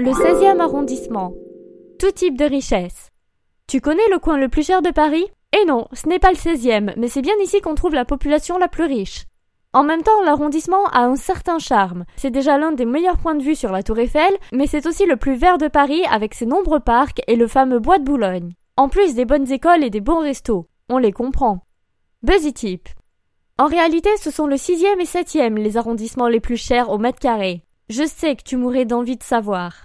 Le 16e arrondissement. Tout type de richesse. Tu connais le coin le plus cher de Paris? Eh non, ce n'est pas le 16e, mais c'est bien ici qu'on trouve la population la plus riche. En même temps, l'arrondissement a un certain charme. C'est déjà l'un des meilleurs points de vue sur la Tour Eiffel, mais c'est aussi le plus vert de Paris avec ses nombreux parcs et le fameux bois de Boulogne. En plus des bonnes écoles et des bons restos. On les comprend. Buzzy Tip. En réalité, ce sont le sixième et septième les arrondissements les plus chers au mètre carré. Je sais que tu mourrais d'envie de savoir.